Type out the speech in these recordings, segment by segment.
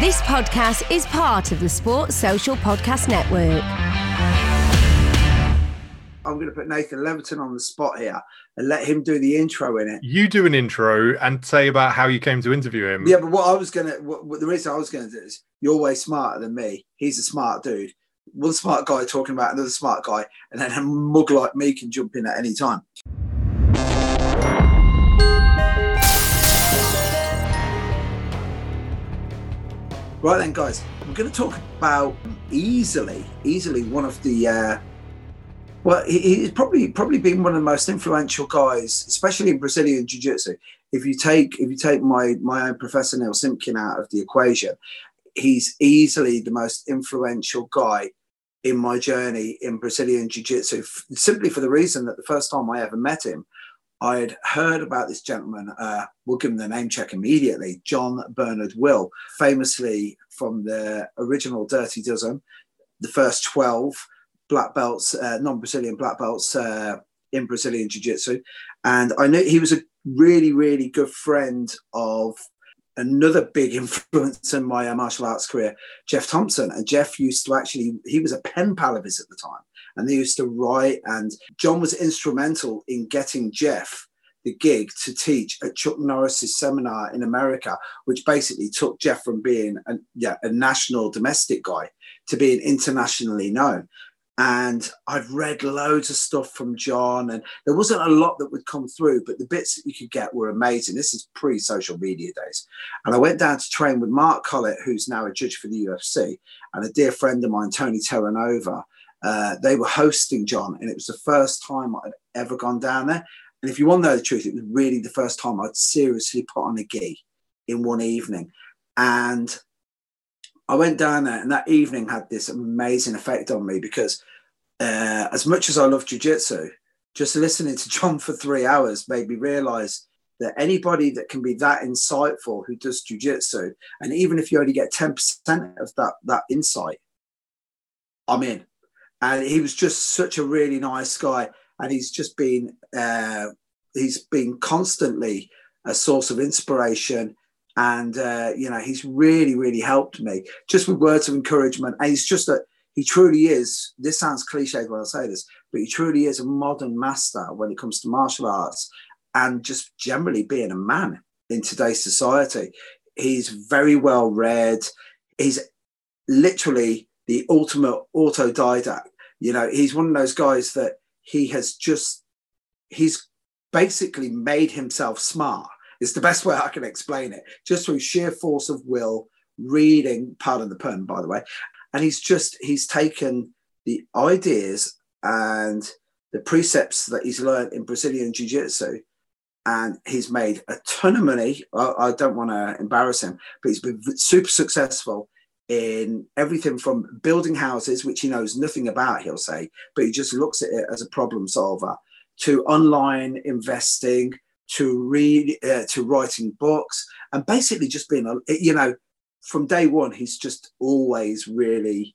This podcast is part of the Sports Social Podcast Network. I'm going to put Nathan Leverton on the spot here and let him do the intro in it. You do an intro and say about how you came to interview him. Yeah, but what I was going to, what, what the reason I was going to do is you're way smarter than me. He's a smart dude. One smart guy talking about another smart guy, and then a mug like me can jump in at any time. Right then, guys, we're going to talk about easily, easily one of the. Uh, well, he's probably probably been one of the most influential guys, especially in Brazilian Jiu-Jitsu. If you take if you take my my own Professor Neil Simpkin out of the equation, he's easily the most influential guy in my journey in Brazilian Jiu Jitsu, f- simply for the reason that the first time I ever met him, I had heard about this gentleman. Uh, we'll give him the name check immediately John Bernard Will, famously from the original Dirty Dozen, the first 12 black belts, uh, non Brazilian black belts uh, in Brazilian Jiu Jitsu. And I knew he was a really, really good friend of another big influence in my uh, martial arts career, Jeff Thompson. And Jeff used to actually, he was a pen pal of his at the time. And they used to write, and John was instrumental in getting Jeff the gig to teach at Chuck Norris's seminar in America, which basically took Jeff from being a, yeah, a national domestic guy to being internationally known and I've read loads of stuff from John, and there wasn't a lot that would come through, but the bits that you could get were amazing. This is pre social media days. And I went down to train with Mark Collett, who's now a judge for the UFC, and a dear friend of mine, Tony Terranova. Uh, they were hosting John, and it was the first time I'd ever gone down there. And if you want to know the truth, it was really the first time I'd seriously put on a gi in one evening. And I went down there, and that evening had this amazing effect on me because, uh, as much as I love jujitsu, just listening to John for three hours made me realize that anybody that can be that insightful who does jujitsu, and even if you only get 10% of that, that insight, I'm in. And he was just such a really nice guy. And he's just been, uh, he's been constantly a source of inspiration. And uh, you know he's really really helped me. Just with words of encouragement. And he's just a he truly is this sounds cliche when i say this but he truly is a modern master when it comes to martial arts and just generally being a man in today's society. He's very well read. He's literally the ultimate autodidact you know he's one of those guys that he has just he's basically made himself smart it's the best way I can explain it, just through sheer force of will, reading, pardon the pun, by the way. And he's just, he's taken the ideas and the precepts that he's learned in Brazilian Jiu Jitsu and he's made a ton of money. I, I don't want to embarrass him, but he's been super successful in everything from building houses, which he knows nothing about, he'll say, but he just looks at it as a problem solver, to online investing, to read uh, to writing books and basically just being a you know from day one he's just always really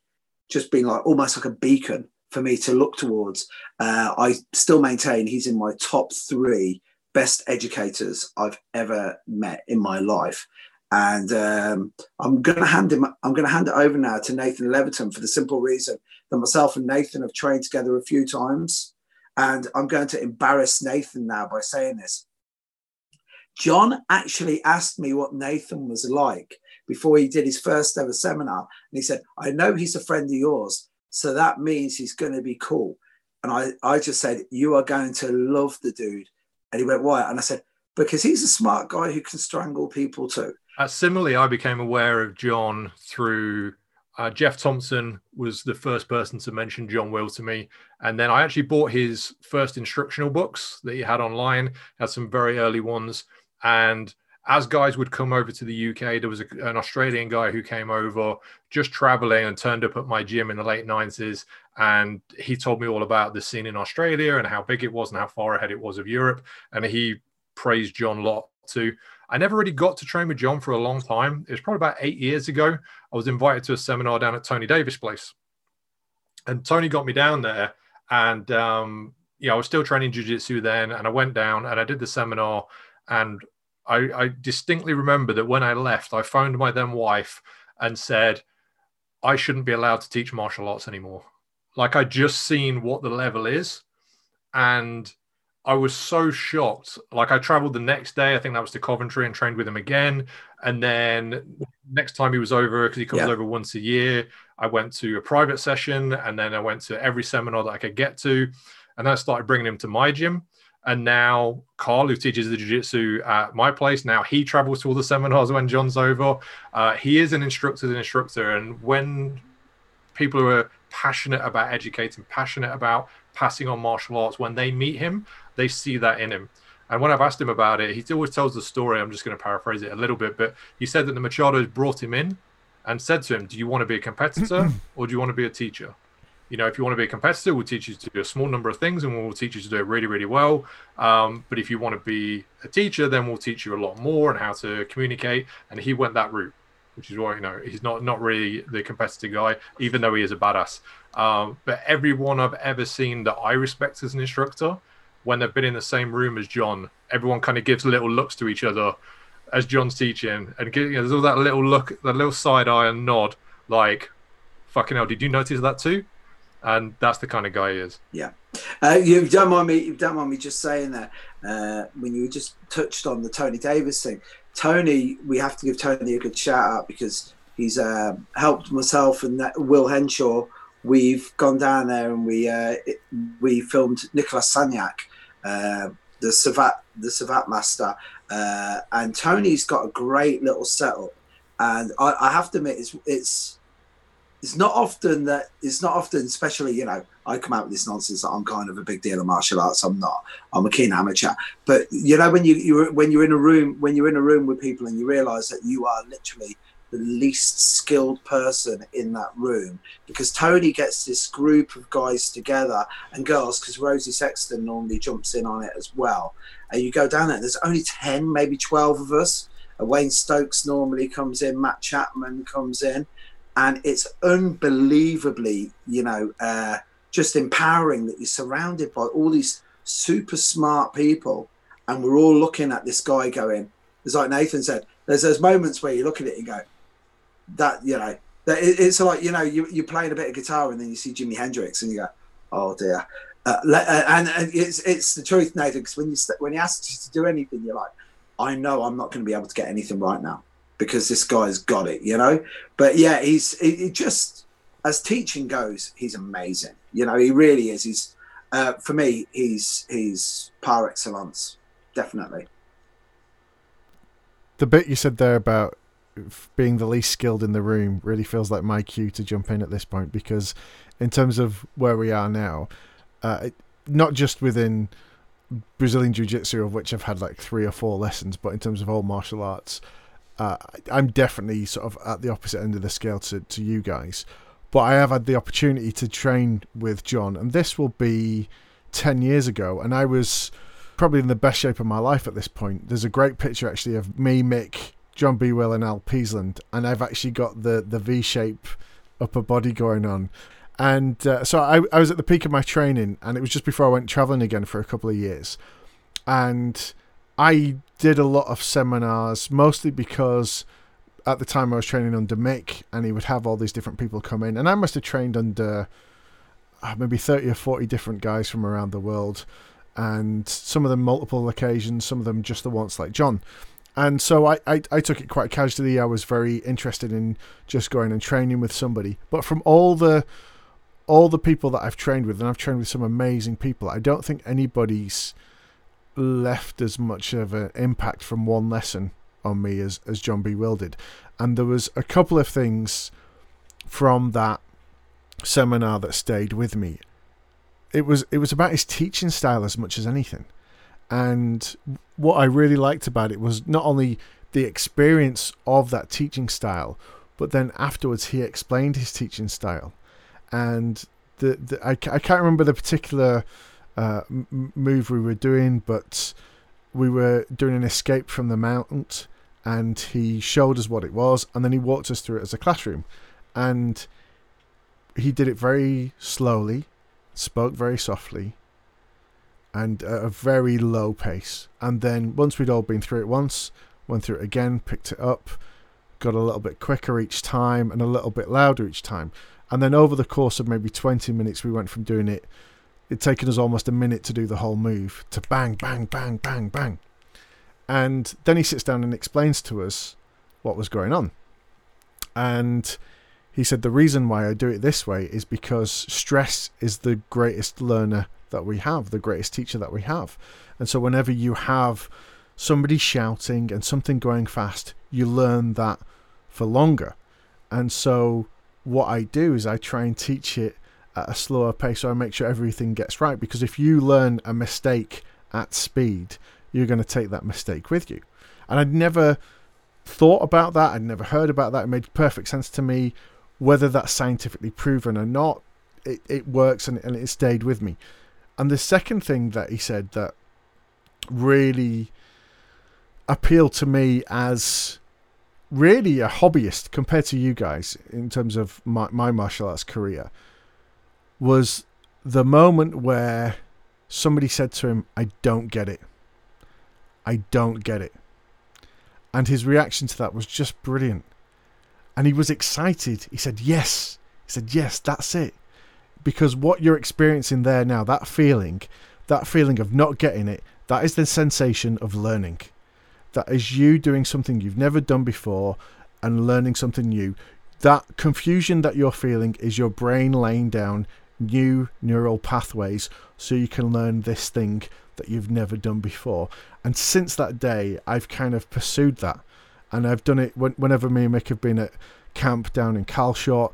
just been like almost like a beacon for me to look towards. Uh, i still maintain he's in my top three best educators i've ever met in my life and um, i'm going to hand him i'm going to hand it over now to nathan leverton for the simple reason that myself and nathan have trained together a few times and i'm going to embarrass nathan now by saying this John actually asked me what Nathan was like before he did his first ever seminar. And he said, I know he's a friend of yours. So that means he's going to be cool. And I, I just said, You are going to love the dude. And he went, Why? And I said, Because he's a smart guy who can strangle people too. Uh, similarly, I became aware of John through uh, Jeff Thompson was the first person to mention John Will to me, and then I actually bought his first instructional books that he had online. Had some very early ones, and as guys would come over to the UK, there was a, an Australian guy who came over just traveling and turned up at my gym in the late 90s. And he told me all about the scene in Australia and how big it was and how far ahead it was of Europe. And he praised John a lot too. I never really got to train with John for a long time. It was probably about eight years ago. I was invited to a seminar down at Tony Davis' place. And Tony got me down there. And, um, yeah, I was still training jiu jitsu then. And I went down and I did the seminar. And I, I distinctly remember that when I left, I phoned my then wife and said, I shouldn't be allowed to teach martial arts anymore. Like I just seen what the level is. And I was so shocked. Like I traveled the next day, I think that was to Coventry and trained with him again. And then next time he was over, because he comes yeah. over once a year, I went to a private session and then I went to every seminar that I could get to. And then I started bringing him to my gym. And now Carl, who teaches the jiu-jitsu at my place, now he travels to all the seminars when John's over. Uh, he is an instructor, an instructor. And when people who are passionate about educating, passionate about passing on martial arts, when they meet him, they see that in him. And when I've asked him about it, he always tells the story. I'm just going to paraphrase it a little bit, but he said that the Machados brought him in and said to him, Do you want to be a competitor or do you want to be a teacher? you know, if you want to be a competitor, we'll teach you to do a small number of things and we'll teach you to do it really, really well. Um, but if you want to be a teacher, then we'll teach you a lot more and how to communicate. And he went that route, which is why, you know, he's not, not really the competitive guy, even though he is a badass. Um, but everyone I've ever seen that I respect as an instructor, when they've been in the same room as John, everyone kind of gives little looks to each other as John's teaching. And you know, there's all that little look, that little side eye and nod, like, fucking hell, did you notice that too? and that's the kind of guy he is. Yeah, uh, you don't mind me. You don't mind me just saying that uh, when you just touched on the Tony Davis thing. Tony, we have to give Tony a good shout out because he's uh, helped myself and Will Henshaw. We've gone down there and we uh, we filmed Nicolas Saignac, uh, the Savat the Savate master, uh, and Tony's got a great little setup. And I, I have to admit, it's it's it's not often that it's not often, especially you know, I come out with this nonsense that I'm kind of a big deal of martial arts. I'm not. I'm a keen amateur. But you know, when you you when you're in a room when you're in a room with people and you realise that you are literally the least skilled person in that room because Tony gets this group of guys together and girls because Rosie Sexton normally jumps in on it as well. And you go down there, there's only 10, maybe 12 of us. Wayne Stokes normally comes in, Matt Chapman comes in and it's unbelievably, you know, uh, just empowering that you're surrounded by all these super smart people, and we're all looking at this guy going. It's like Nathan said. There's those moments where you look at it and go, that you know, that it's like you know, you, you're playing a bit of guitar and then you see Jimi Hendrix and you go, oh dear. Uh, uh and, and it's it's the truth, Nathan. Because when you when he asks you to do anything, you're like, I know I'm not going to be able to get anything right now because this guy's got it, you know. But yeah, he's he, just as teaching goes, he's amazing. You know, he really is. He's uh, for me, he's he's par excellence, definitely. The bit you said there about being the least skilled in the room really feels like my cue to jump in at this point because, in terms of where we are now, uh, not just within Brazilian Jiu Jitsu, of which I've had like three or four lessons, but in terms of all martial arts, uh, I'm definitely sort of at the opposite end of the scale to, to you guys. But I have had the opportunity to train with John, and this will be 10 years ago. And I was probably in the best shape of my life at this point. There's a great picture actually of me, Mick, John B. Will, and Al Peasland, and I've actually got the the V shape upper body going on. And uh, so I, I was at the peak of my training, and it was just before I went traveling again for a couple of years. And I did a lot of seminars, mostly because at the time I was training under Mick, and he would have all these different people come in, and I must have trained under uh, maybe thirty or forty different guys from around the world, and some of them multiple occasions, some of them just the once, like John. And so I, I, I took it quite casually. I was very interested in just going and training with somebody. But from all the all the people that I've trained with, and I've trained with some amazing people, I don't think anybody's left as much of an impact from one lesson on me as, as John B. Will did. And there was a couple of things from that seminar that stayed with me. It was it was about his teaching style as much as anything. And what I really liked about it was not only the experience of that teaching style, but then afterwards he explained his teaching style. And the, the I, I can't remember the particular uh, move we were doing, but we were doing an escape from the mount, and he showed us what it was, and then he walked us through it as a classroom, and he did it very slowly, spoke very softly, and at a very low pace. And then once we'd all been through it once, went through it again, picked it up, got a little bit quicker each time, and a little bit louder each time. And then over the course of maybe 20 minutes, we went from doing it it'd taken us almost a minute to do the whole move to bang, bang, bang, bang, bang. And then he sits down and explains to us what was going on. And he said, The reason why I do it this way is because stress is the greatest learner that we have, the greatest teacher that we have. And so, whenever you have somebody shouting and something going fast, you learn that for longer. And so, what I do is I try and teach it at a slower pace so I make sure everything gets right. Because if you learn a mistake at speed, you're going to take that mistake with you. And I'd never thought about that, I'd never heard about that. It made perfect sense to me. Whether that's scientifically proven or not, it, it works and, and it stayed with me. And the second thing that he said that really appealed to me as really a hobbyist compared to you guys in terms of my, my martial arts career was the moment where somebody said to him, I don't get it. I don't get it. And his reaction to that was just brilliant. And he was excited. He said, Yes. He said, Yes, that's it. Because what you're experiencing there now, that feeling, that feeling of not getting it, that is the sensation of learning. That is you doing something you've never done before and learning something new. That confusion that you're feeling is your brain laying down new neural pathways so you can learn this thing that you've never done before. And since that day, I've kind of pursued that. And I've done it whenever me and Mick have been at camp down in Calshot.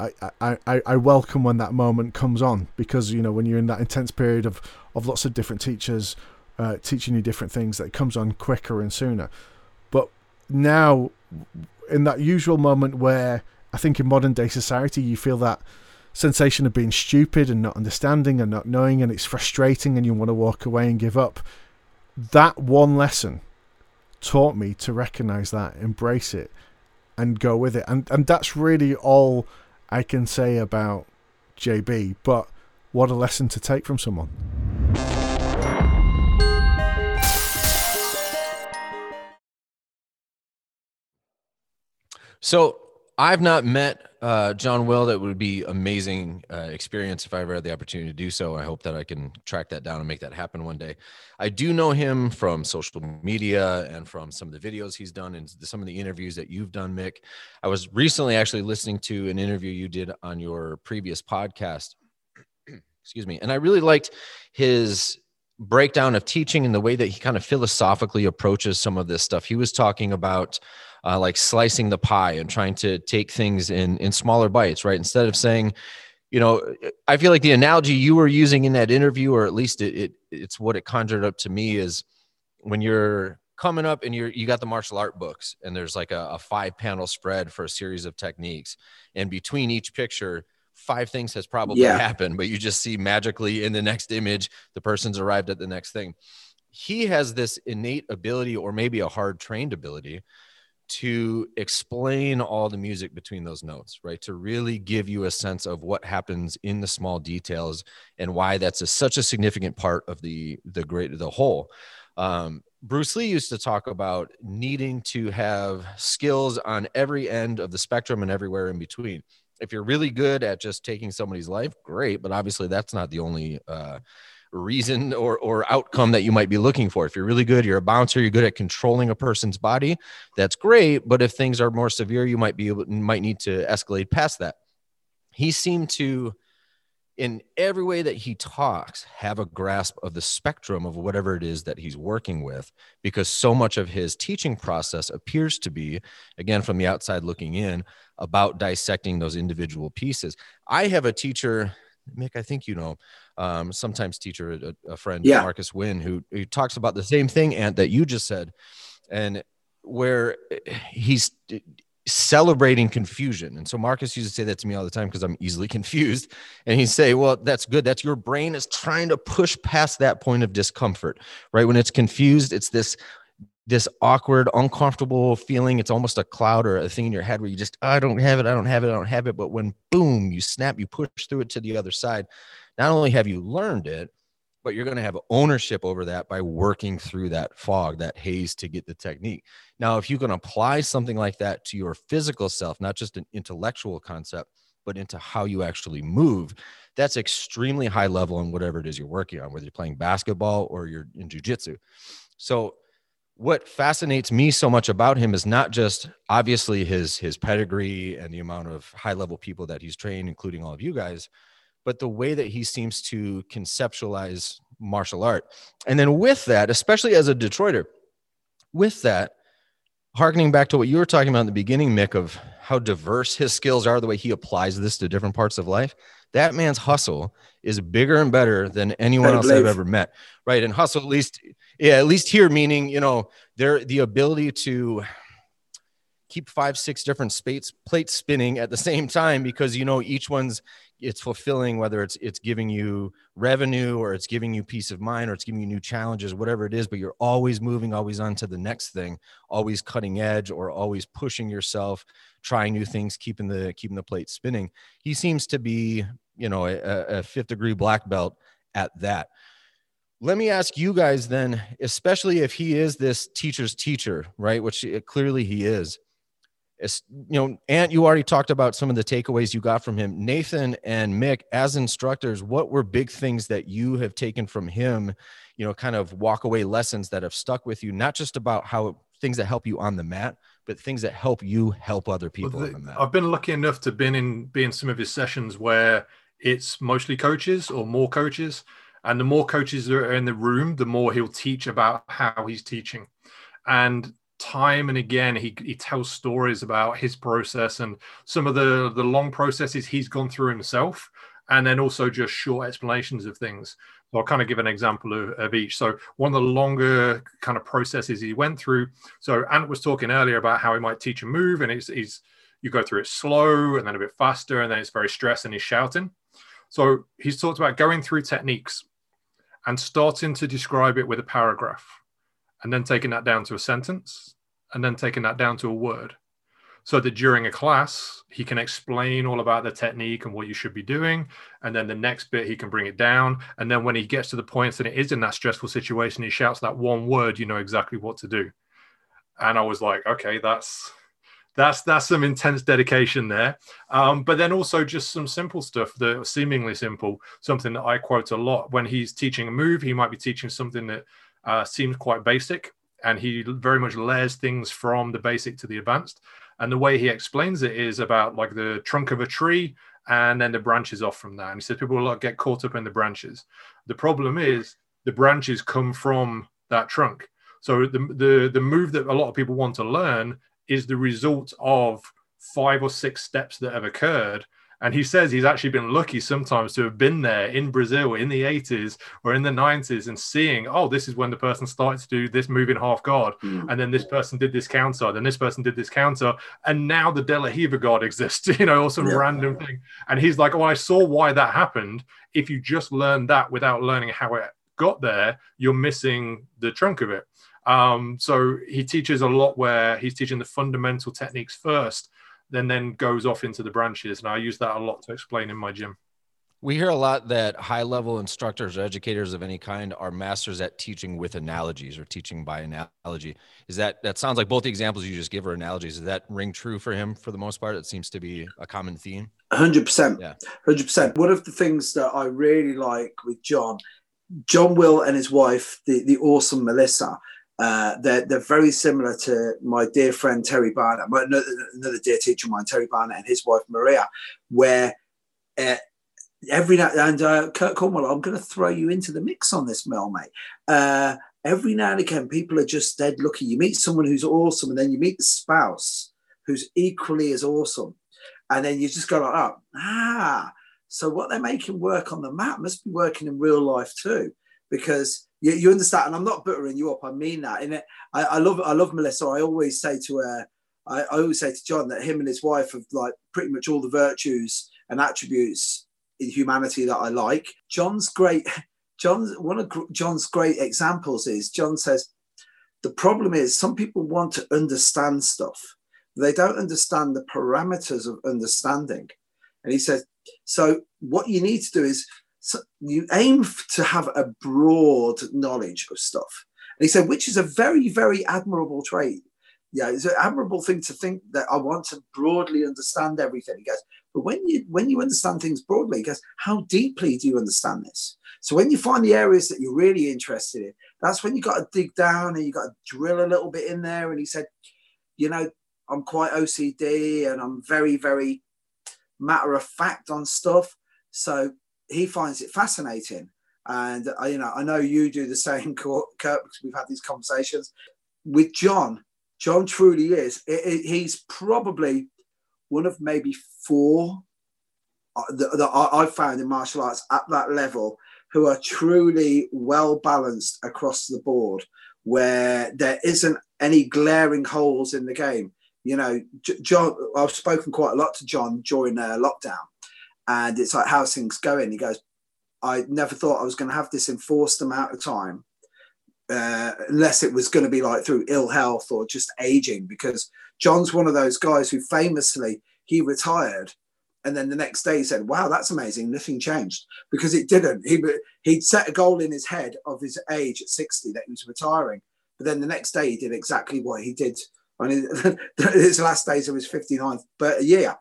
I, I, I, I welcome when that moment comes on because, you know, when you're in that intense period of, of lots of different teachers uh, teaching you different things, that comes on quicker and sooner. But now, in that usual moment where I think in modern day society, you feel that sensation of being stupid and not understanding and not knowing, and it's frustrating, and you want to walk away and give up. That one lesson taught me to recognize that, embrace it, and go with it. And and that's really all I can say about JB. But what a lesson to take from someone. So I've not met uh, John Will. That would be amazing uh, experience if I ever had the opportunity to do so. I hope that I can track that down and make that happen one day. I do know him from social media and from some of the videos he's done and some of the interviews that you've done, Mick. I was recently actually listening to an interview you did on your previous podcast. Excuse me, and I really liked his breakdown of teaching and the way that he kind of philosophically approaches some of this stuff. He was talking about uh, like slicing the pie and trying to take things in in smaller bites, right? Instead of saying, you know, I feel like the analogy you were using in that interview, or at least it, it it's what it conjured up to me, is when you're coming up and you're you got the martial art books and there's like a, a five panel spread for a series of techniques, and between each picture five things has probably yeah. happened, but you just see magically in the next image the person's arrived at the next thing. he has this innate ability, or maybe a hard trained ability, to explain all the music between those notes, right? To really give you a sense of what happens in the small details and why that's a, such a significant part of the the great the whole. Um, Bruce Lee used to talk about needing to have skills on every end of the spectrum and everywhere in between. If you're really good at just taking somebody's life, great, but obviously that's not the only uh, reason or, or outcome that you might be looking for. If you're really good, you're a bouncer, you're good at controlling a person's body, that's great. But if things are more severe, you might be able, might need to escalate past that. He seemed to, in every way that he talks, have a grasp of the spectrum of whatever it is that he's working with, because so much of his teaching process appears to be, again, from the outside looking in, about dissecting those individual pieces. I have a teacher Mick, I think you know, um, sometimes teacher, a, a friend, yeah. Marcus Wynn, who, who talks about the same thing, and that you just said, and where eh, he's eh, celebrating confusion. And so Marcus used to say that to me all the time because I'm easily confused. And he'd say, Well, that's good. That's your brain is trying to push past that point of discomfort, right? When it's confused, it's this this awkward, uncomfortable feeling. It's almost a cloud or a thing in your head where you just, I don't have it, I don't have it, I don't have it. But when boom, you snap, you push through it to the other side. Not only have you learned it, but you're going to have ownership over that by working through that fog, that haze to get the technique. Now, if you can apply something like that to your physical self, not just an intellectual concept, but into how you actually move, that's extremely high level in whatever it is you're working on, whether you're playing basketball or you're in jujitsu. So what fascinates me so much about him is not just obviously his his pedigree and the amount of high level people that he's trained including all of you guys but the way that he seems to conceptualize martial art. And then with that especially as a detroiter with that harkening back to what you were talking about in the beginning mick of how diverse his skills are the way he applies this to different parts of life that man's hustle is bigger and better than anyone else i've ever met right? And hustle at least yeah, at least here, meaning, you know, they're the ability to keep five, six different spates, plates spinning at the same time because, you know, each one's it's fulfilling whether it's it's giving you revenue or it's giving you peace of mind or it's giving you new challenges whatever it is but you're always moving always on to the next thing always cutting edge or always pushing yourself trying new things keeping the keeping the plate spinning. He seems to be you know a, a fifth degree black belt at that let me ask you guys then, especially if he is this teacher's teacher, right? Which eh, clearly he is. It's, you know, Ant, you already talked about some of the takeaways you got from him. Nathan and Mick, as instructors, what were big things that you have taken from him? You know, kind of walk away lessons that have stuck with you, not just about how things that help you on the mat, but things that help you help other people well, the, I've been lucky enough to been in be in some of his sessions where it's mostly coaches or more coaches and the more coaches that are in the room, the more he'll teach about how he's teaching. And time and again, he, he tells stories about his process and some of the, the long processes he's gone through himself, and then also just short explanations of things. So I'll kind of give an example of, of each. So one of the longer kind of processes he went through. So Ant was talking earlier about how he might teach a move, and it's, he's you go through it slow and then a bit faster, and then it's very stressed and he's shouting. So he's talked about going through techniques and starting to describe it with a paragraph and then taking that down to a sentence and then taking that down to a word so that during a class he can explain all about the technique and what you should be doing and then the next bit he can bring it down and then when he gets to the points and it is in that stressful situation he shouts that one word you know exactly what to do. And i was like okay that's that's that's some intense dedication there. Um, but then also just some simple stuff that seemingly simple. Something that I quote a lot when he's teaching a move, he might be teaching something that uh, seems quite basic, and he very much layers things from the basic to the advanced. And the way he explains it is about like the trunk of a tree and then the branches off from that. And he says people will get caught up in the branches. The problem is the branches come from that trunk. So the, the the move that a lot of people want to learn is the result of five or six steps that have occurred. And he says he's actually been lucky sometimes to have been there in Brazil in the 80s or in the 90s and seeing, oh, this is when the person started to do this moving half guard. Mm. And then this person did this counter. Then this person did this counter. And now the De La Riva guard exists, you know, or some yeah. random thing. And he's like, oh, I saw why that happened. If you just learn that without learning how it got there, you're missing the trunk of it. Um, so he teaches a lot where he's teaching the fundamental techniques first, then then goes off into the branches. And I use that a lot to explain in my gym. We hear a lot that high level instructors or educators of any kind are masters at teaching with analogies or teaching by analogy. Is that that sounds like both the examples you just give are analogies? Does that ring true for him for the most part? It seems to be a common theme. 100%. Yeah. 100%. One of the things that I really like with John, John Will and his wife, the, the awesome Melissa, uh, they're, they're very similar to my dear friend Terry Barnett, another, another dear teacher of mine, Terry Barnett, and his wife Maria, where uh, every now and uh, Kurt Cornwell, I'm going to throw you into the mix on this, Mel, mate. Uh, every now and again, people are just dead lucky. You meet someone who's awesome, and then you meet the spouse who's equally as awesome, and then you just go like, oh, ah. So what they're making work on the map must be working in real life too, because you, you understand. And I'm not buttering you up. I mean that. In it, I, I love I love Melissa. I always say to her, I, I always say to John that him and his wife have like pretty much all the virtues and attributes in humanity that I like. John's great. John's one of John's great examples is John says the problem is some people want to understand stuff. They don't understand the parameters of understanding. And he says, so what you need to do is so you aim to have a broad knowledge of stuff. And he said, which is a very, very admirable trait. Yeah, it's an admirable thing to think that I want to broadly understand everything. He goes, but when you when you understand things broadly, he goes, how deeply do you understand this? So when you find the areas that you're really interested in, that's when you got to dig down and you got to drill a little bit in there. And he said, you know, I'm quite OCD and I'm very, very matter of fact on stuff. So he finds it fascinating. And uh, you know, I know you do the same, Kurt, because we've had these conversations with John. John truly is. It, it, he's probably one of maybe four uh, that, that I've found in martial arts at that level who are truly well balanced across the board, where there isn't any glaring holes in the game. You know, John, I've spoken quite a lot to John during uh, lockdown, and it's like, how's things going? He goes, I never thought I was going to have this enforced amount of time, uh, unless it was going to be like through ill health or just aging, because John's one of those guys who famously he retired and then the next day he said, "Wow, that's amazing. Nothing changed because it didn't. He he'd set a goal in his head of his age at 60 that he was retiring, but then the next day he did exactly what he did on his, his last days of his 59th but year,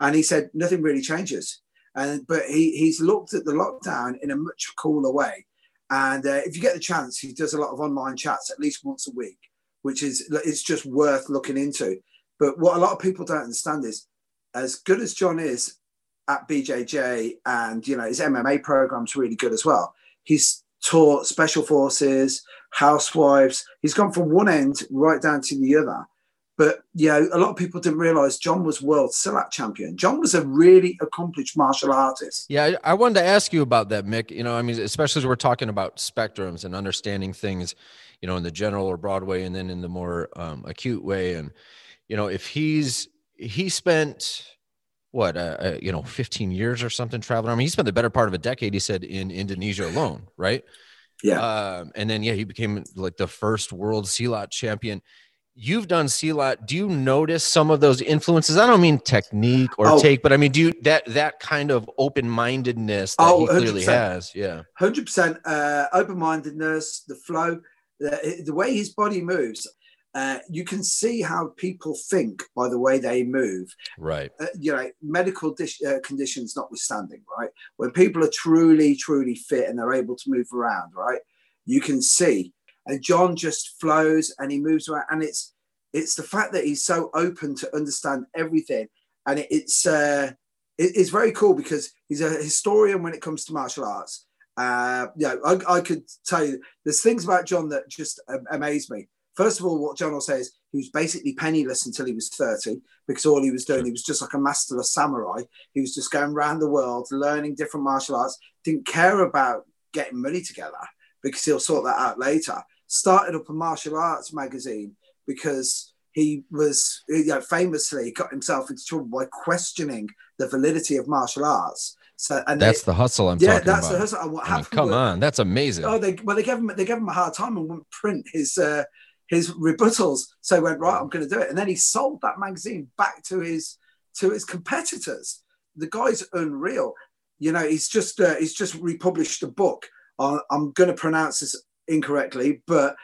and he said nothing really changes. And but he he's looked at the lockdown in a much cooler way, and uh, if you get the chance, he does a lot of online chats at least once a week, which is it's just worth looking into. But what a lot of people don't understand is, as good as John is at BJJ, and you know his MMA program's really good as well. He's taught special forces, housewives. He's gone from one end right down to the other. But you know, a lot of people didn't realize John was world Silat champion. John was a really accomplished martial artist. Yeah, I wanted to ask you about that, Mick. You know, I mean, especially as we're talking about spectrums and understanding things, you know, in the general or Broadway, and then in the more um, acute way. And you know, if he's he spent what uh, uh, you know 15 years or something traveling. I mean, he spent the better part of a decade. He said in Indonesia alone, right? Yeah. Um, and then yeah, he became like the first world Silat champion. You've done Silat. Do you notice some of those influences? I don't mean technique or oh. take, but I mean, do you that that kind of open mindedness that oh, he clearly 100%. has? Yeah, hundred uh, percent open mindedness, the flow, the, the way his body moves. Uh, you can see how people think by the way they move. Right. Uh, you know, medical dish, uh, conditions notwithstanding, right? When people are truly, truly fit and they're able to move around, right? You can see. And John just flows and he moves around. And it's it's the fact that he's so open to understand everything. And it, it's uh, it, it's very cool because he's a historian when it comes to martial arts. Uh, yeah, I, I could tell you there's things about John that just amaze me First of all, what John will say is he was basically penniless until he was 30 because all he was doing, he was just like a masterless samurai. He was just going around the world, learning different martial arts, didn't care about getting money together because he'll sort that out later. Started up a martial arts magazine because he was you know, famously got himself into trouble by questioning the validity of martial arts. So and that's they, the hustle I'm yeah, that's about. the hustle. And what I mean, happened come was- on, that's amazing. Oh, they well they gave him they gave him a hard time and wouldn't print his uh, his rebuttals. So he went right, I'm going to do it, and then he sold that magazine back to his to his competitors. The guy's unreal. You know, he's just uh, he's just republished a book. On, I'm going to pronounce this incorrectly, but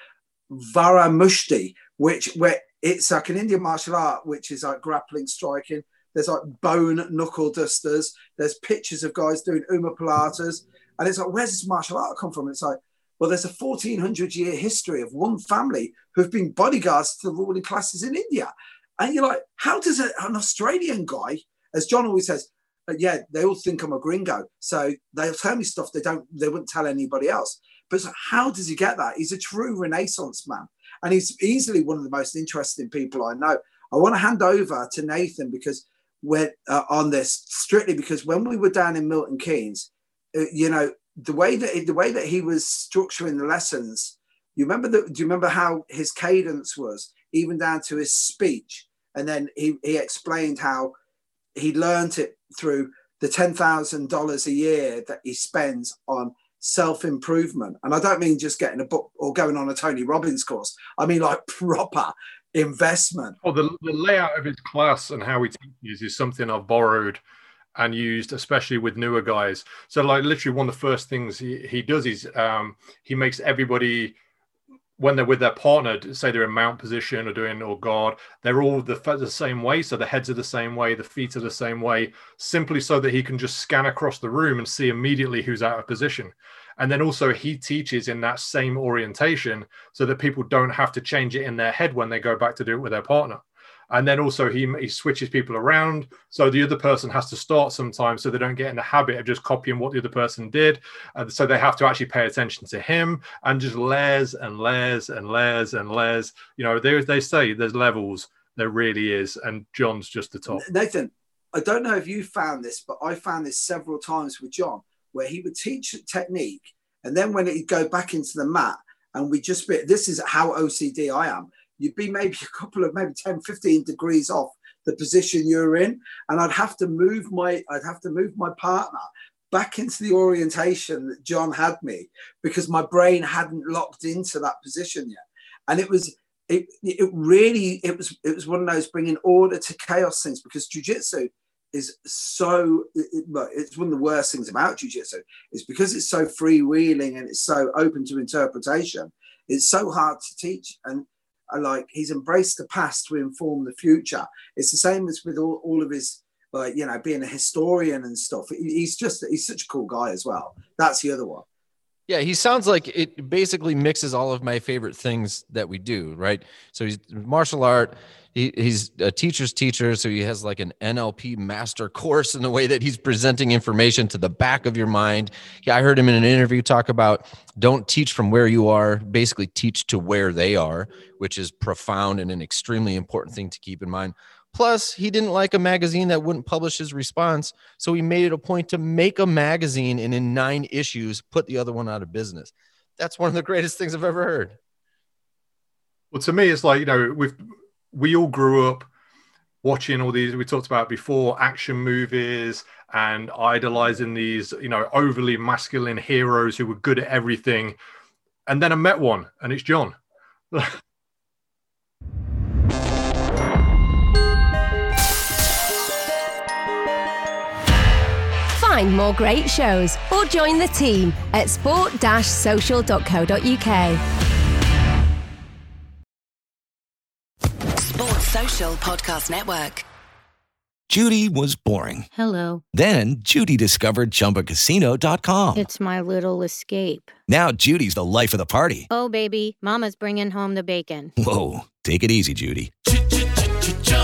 Varamushti, which where it's like an Indian martial art, which is like grappling, striking. There's like bone knuckle dusters. There's pictures of guys doing Uma Pilates. And it's like, where's this martial art come from? It's like, well, there's a 1400 year history of one family who've been bodyguards to the ruling classes in India. And you're like, how does a, an Australian guy, as John always says, uh, yeah, they all think I'm a gringo. So they'll tell me stuff they don't, they wouldn't tell anybody else. But how does he get that? He's a true Renaissance man. And he's easily one of the most interesting people I know. I want to hand over to Nathan because we're uh, on this strictly because when we were down in Milton Keynes, uh, you know, the way that the way that he was structuring the lessons, you remember that? Do you remember how his cadence was, even down to his speech? And then he he explained how he learned it through the ten thousand dollars a year that he spends on self improvement. And I don't mean just getting a book or going on a Tony Robbins course. I mean like proper investment. Oh, the, the layout of his class and how he teaches is something I've borrowed and used, especially with newer guys. So, like, literally, one of the first things he, he does is um, he makes everybody, when they're with their partner, say they're in mount position or doing or guard, they're all the, the same way. So the heads are the same way, the feet are the same way, simply so that he can just scan across the room and see immediately who's out of position. And then also he teaches in that same orientation so that people don't have to change it in their head when they go back to do it with their partner. And then also he, he switches people around. So the other person has to start sometimes so they don't get in the habit of just copying what the other person did. Uh, so they have to actually pay attention to him and just layers and layers and layers and layers. You know, they, they say there's levels. There really is. And John's just the top. Nathan, I don't know if you found this, but I found this several times with John, where he would teach technique. And then when he'd go back into the mat, and we just this is how OCD I am. You'd be maybe a couple of maybe 10, 15 degrees off the position you're in. And I'd have to move my, I'd have to move my partner back into the orientation that John had me because my brain hadn't locked into that position yet. And it was, it, it really, it was, it was one of those bringing order to chaos things because jujitsu is so it, it's one of the worst things about jiu-jitsu is because it's so freewheeling and it's so open to interpretation it's so hard to teach and like he's embraced the past to inform the future. It's the same as with all, all of his like you know being a historian and stuff. He's just he's such a cool guy as well. That's the other one yeah, he sounds like it basically mixes all of my favorite things that we do, right? So he's martial art, he, he's a teacher's teacher, so he has like an NLP master course in the way that he's presenting information to the back of your mind. Yeah, I heard him in an interview talk about don't teach from where you are, basically teach to where they are, which is profound and an extremely important thing to keep in mind. Plus, he didn't like a magazine that wouldn't publish his response. So he made it a point to make a magazine and in nine issues, put the other one out of business. That's one of the greatest things I've ever heard. Well, to me, it's like, you know, we've, we all grew up watching all these, we talked about before, action movies and idolizing these, you know, overly masculine heroes who were good at everything. And then I met one, and it's John. Find more great shows or join the team at sport-social.co.uk. Sports Social Podcast Network. Judy was boring. Hello. Then Judy discovered ChumbaCasino.com. It's my little escape. Now Judy's the life of the party. Oh, baby, Mama's bringing home the bacon. Whoa, take it easy, Judy.